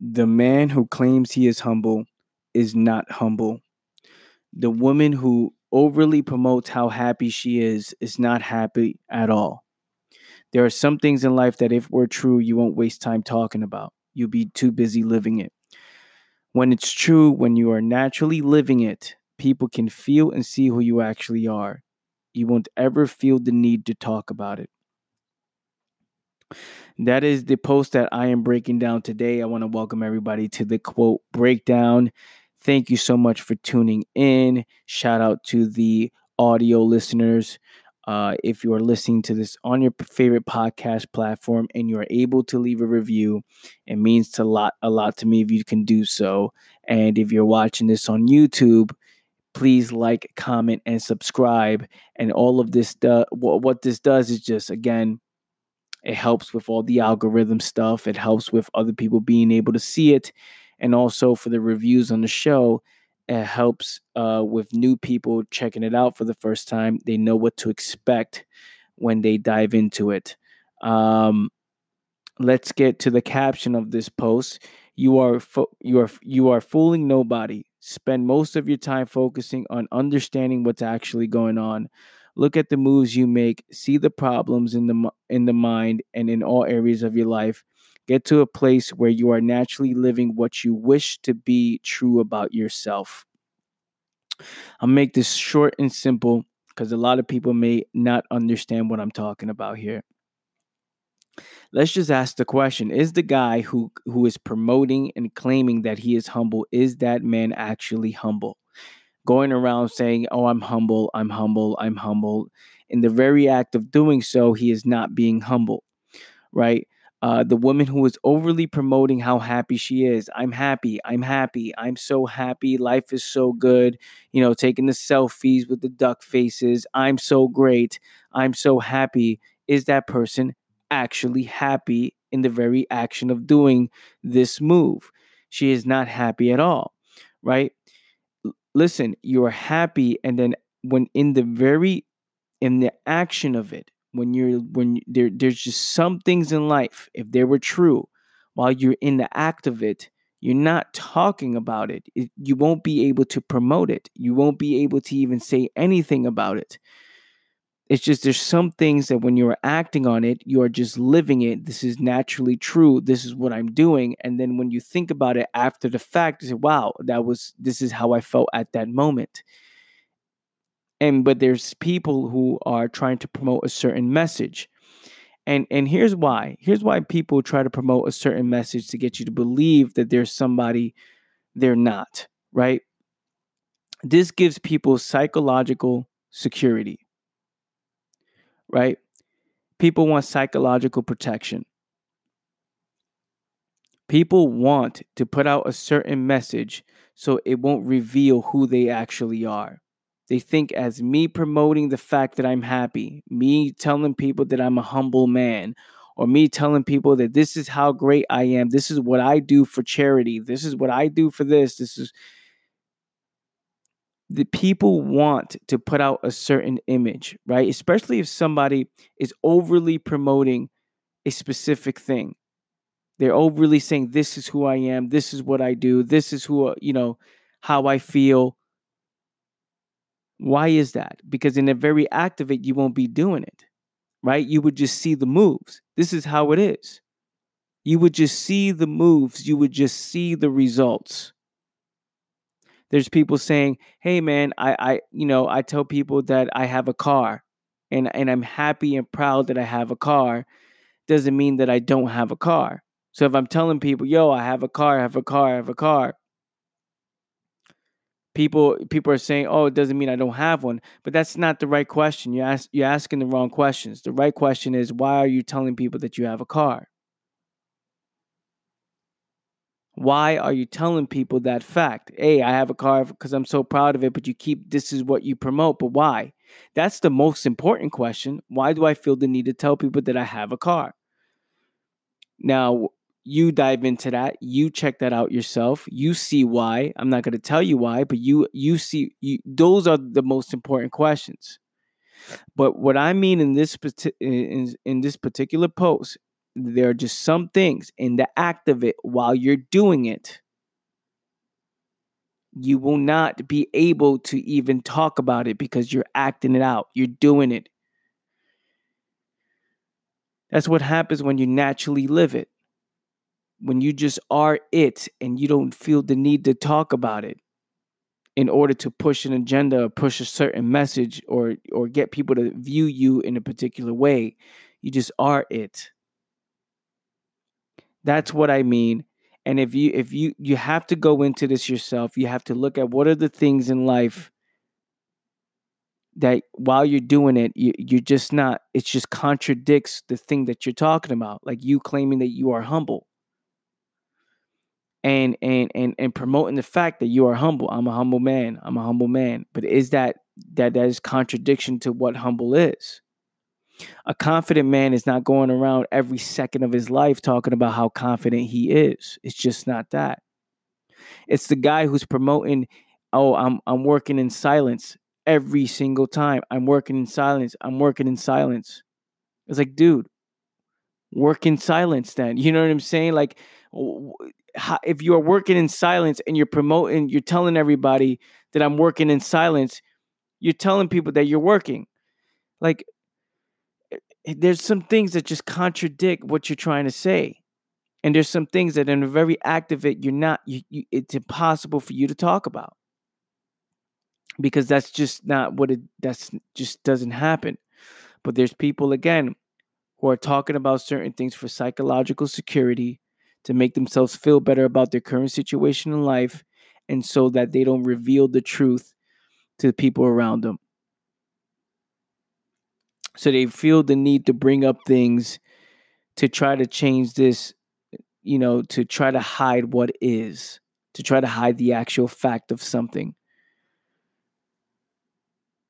The man who claims he is humble is not humble. The woman who overly promotes how happy she is is not happy at all. There are some things in life that, if were true, you won't waste time talking about. You'll be too busy living it. When it's true, when you are naturally living it, people can feel and see who you actually are. You won't ever feel the need to talk about it. That is the post that I am breaking down today. I want to welcome everybody to the quote breakdown. Thank you so much for tuning in. Shout out to the audio listeners. Uh, if you are listening to this on your favorite podcast platform and you are able to leave a review, it means a lot, a lot to me if you can do so. And if you're watching this on YouTube, please like, comment, and subscribe. And all of this, do- what this does is just again it helps with all the algorithm stuff. It helps with other people being able to see it. And also for the reviews on the show, it helps uh, with new people checking it out for the first time. They know what to expect when they dive into it. Um, let's get to the caption of this post. You are fo- you are you are fooling nobody. Spend most of your time focusing on understanding what's actually going on. Look at the moves you make, see the problems in the in the mind and in all areas of your life. Get to a place where you are naturally living what you wish to be true about yourself. I'll make this short and simple because a lot of people may not understand what I'm talking about here. Let's just ask the question Is the guy who, who is promoting and claiming that he is humble, is that man actually humble? Going around saying, Oh, I'm humble, I'm humble, I'm humble. In the very act of doing so, he is not being humble, right? Uh, the woman who is overly promoting how happy she is. I'm happy. I'm happy. I'm so happy. Life is so good. You know, taking the selfies with the duck faces. I'm so great. I'm so happy. Is that person actually happy in the very action of doing this move? She is not happy at all, right? Listen, you're happy, and then when in the very in the action of it, when you're when there there's just some things in life, if they were true, while you're in the act of it, you're not talking about it. it. You won't be able to promote it. You won't be able to even say anything about it. It's just there's some things that when you're acting on it, you are just living it. This is naturally true. This is what I'm doing. And then when you think about it after the fact, you say, wow, that was this is how I felt at that moment. And but there's people who are trying to promote a certain message. And and here's why. Here's why people try to promote a certain message to get you to believe that there's somebody they're not, right? This gives people psychological security right? People want psychological protection. People want to put out a certain message so it won't reveal who they actually are. They think as me promoting the fact that I'm happy, me telling people that I'm a humble man, or me telling people that this is how great I am, this is what I do for charity, this is what I do for this, this is the people want to put out a certain image, right? Especially if somebody is overly promoting a specific thing. They're overly saying, This is who I am, this is what I do, this is who, uh, you know, how I feel. Why is that? Because in the very act of it, you won't be doing it, right? You would just see the moves. This is how it is. You would just see the moves, you would just see the results. There's people saying, "Hey, man, I, I, you know, I tell people that I have a car, and and I'm happy and proud that I have a car. Doesn't mean that I don't have a car. So if I'm telling people, "Yo, I have a car, I have a car, I have a car," people people are saying, "Oh, it doesn't mean I don't have one." But that's not the right question. You ask you're asking the wrong questions. The right question is, why are you telling people that you have a car? Why are you telling people that fact? Hey, I have a car because I'm so proud of it, but you keep this is what you promote, but why? That's the most important question. Why do I feel the need to tell people that I have a car? Now, you dive into that, you check that out yourself. You see why. I'm not going to tell you why, but you you see you, those are the most important questions. But what I mean in this in, in this particular post there are just some things in the act of it while you're doing it. You will not be able to even talk about it because you're acting it out. You're doing it. That's what happens when you naturally live it. When you just are it and you don't feel the need to talk about it in order to push an agenda or push a certain message or or get people to view you in a particular way you just are it that's what i mean and if you if you you have to go into this yourself you have to look at what are the things in life that while you're doing it you, you're just not it just contradicts the thing that you're talking about like you claiming that you are humble and and and and promoting the fact that you are humble. I'm a humble man. I'm a humble man. But is that that that is contradiction to what humble is? A confident man is not going around every second of his life talking about how confident he is. It's just not that. It's the guy who's promoting, oh, I'm I'm working in silence every single time. I'm working in silence. I'm working in silence. It's like, dude, work in silence then. You know what I'm saying? Like if you are working in silence and you're promoting, you're telling everybody that I'm working in silence, you're telling people that you're working. Like, there's some things that just contradict what you're trying to say. And there's some things that in a very act of it, you're not, you, you, it's impossible for you to talk about because that's just not what it, that's just doesn't happen. But there's people, again, who are talking about certain things for psychological security to make themselves feel better about their current situation in life and so that they don't reveal the truth to the people around them. So they feel the need to bring up things to try to change this, you know, to try to hide what is, to try to hide the actual fact of something.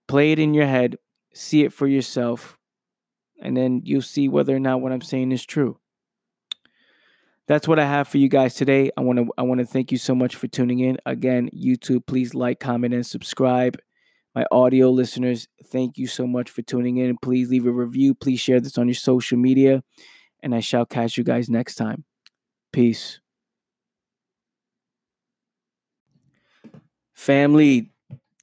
Play it in your head, see it for yourself, and then you'll see whether or not what I'm saying is true that's what I have for you guys today. I want to I want to thank you so much for tuning in. Again, YouTube, please like, comment, and subscribe. My audio listeners, thank you so much for tuning in. Please leave a review. Please share this on your social media. And I shall catch you guys next time. Peace. Family,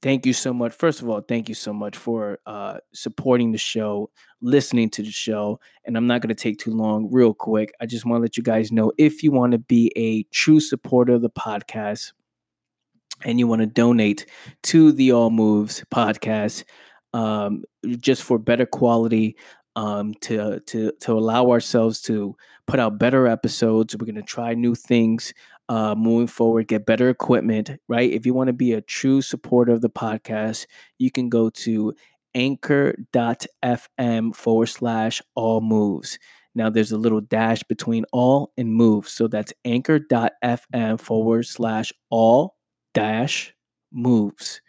thank you so much. First of all, thank you so much for uh, supporting the show, listening to the show. And I'm not going to take too long, real quick. I just want to let you guys know if you want to be a true supporter of the podcast and you want to donate to the All Moves podcast um, just for better quality. Um, to to to allow ourselves to put out better episodes. We're gonna try new things uh, moving forward, get better equipment, right? If you want to be a true supporter of the podcast, you can go to anchor.fm forward slash all moves. Now there's a little dash between all and moves. So that's anchor.fm forward slash all dash moves.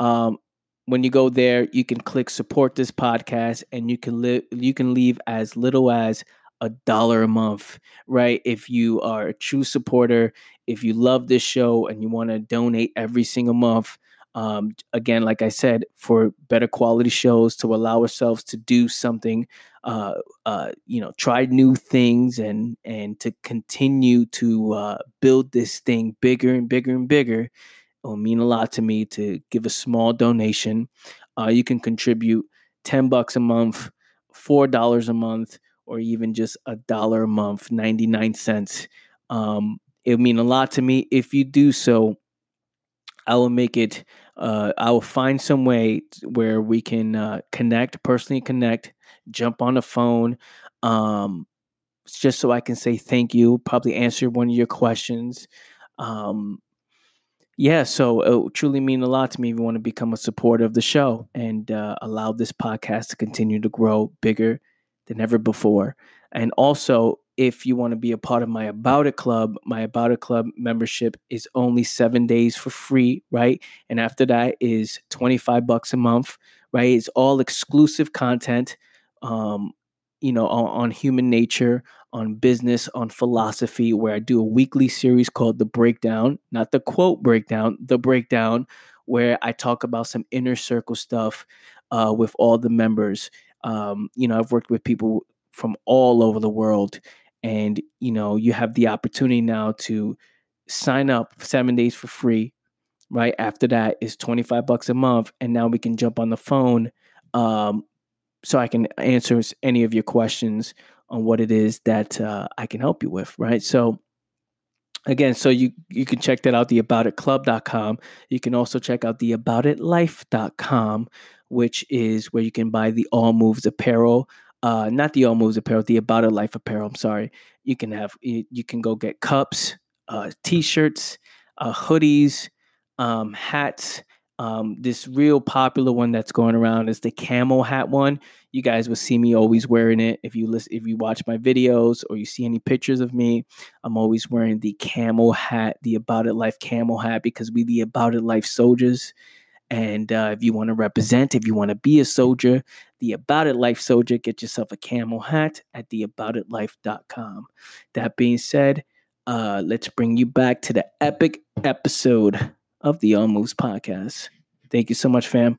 Um, when you go there, you can click support this podcast and you can live you can leave as little as a dollar a month, right? If you are a true supporter, if you love this show and you want to donate every single month, um, again, like I said, for better quality shows to allow ourselves to do something, uh, uh, you know, try new things and and to continue to uh, build this thing bigger and bigger and bigger. It will mean a lot to me to give a small donation. Uh, you can contribute ten bucks a month, four dollars a month, or even just a dollar a month, 99 cents. Um, it would mean a lot to me. If you do so, I will make it, uh, I will find some way where we can uh, connect, personally connect, jump on the phone, um, just so I can say thank you, probably answer one of your questions. Um, yeah, so it would truly mean a lot to me if you want to become a supporter of the show and uh, allow this podcast to continue to grow bigger than ever before. And also, if you want to be a part of my About It Club, my About It Club membership is only seven days for free, right? And after that is 25 bucks a month, right? It's all exclusive content, um, you know, on, on human nature, on business, on philosophy, where I do a weekly series called The Breakdown, not the quote breakdown, The Breakdown, where I talk about some inner circle stuff uh, with all the members um, you know, I've worked with people from all over the world. And, you know, you have the opportunity now to sign up seven days for free. Right after that is 25 bucks a month. And now we can jump on the phone um, so I can answer any of your questions on what it is that uh, I can help you with. Right. So, again so you you can check that out the aboutitclub.com you can also check out the aboutitlife.com which is where you can buy the all moves apparel uh not the all moves apparel the about it life apparel i'm sorry you can have you, you can go get cups uh t-shirts uh hoodies um hats um, this real popular one that's going around is the camel hat one. You guys will see me always wearing it. If you listen, if you watch my videos or you see any pictures of me, I'm always wearing the camel hat, the About It Life camel hat, because we the About It Life soldiers. And uh, if you want to represent, if you want to be a soldier, the About It Life soldier, get yourself a camel hat at theaboutitlife.com. That being said, uh, let's bring you back to the epic episode of the All Moves podcast. Thank you so much, fam.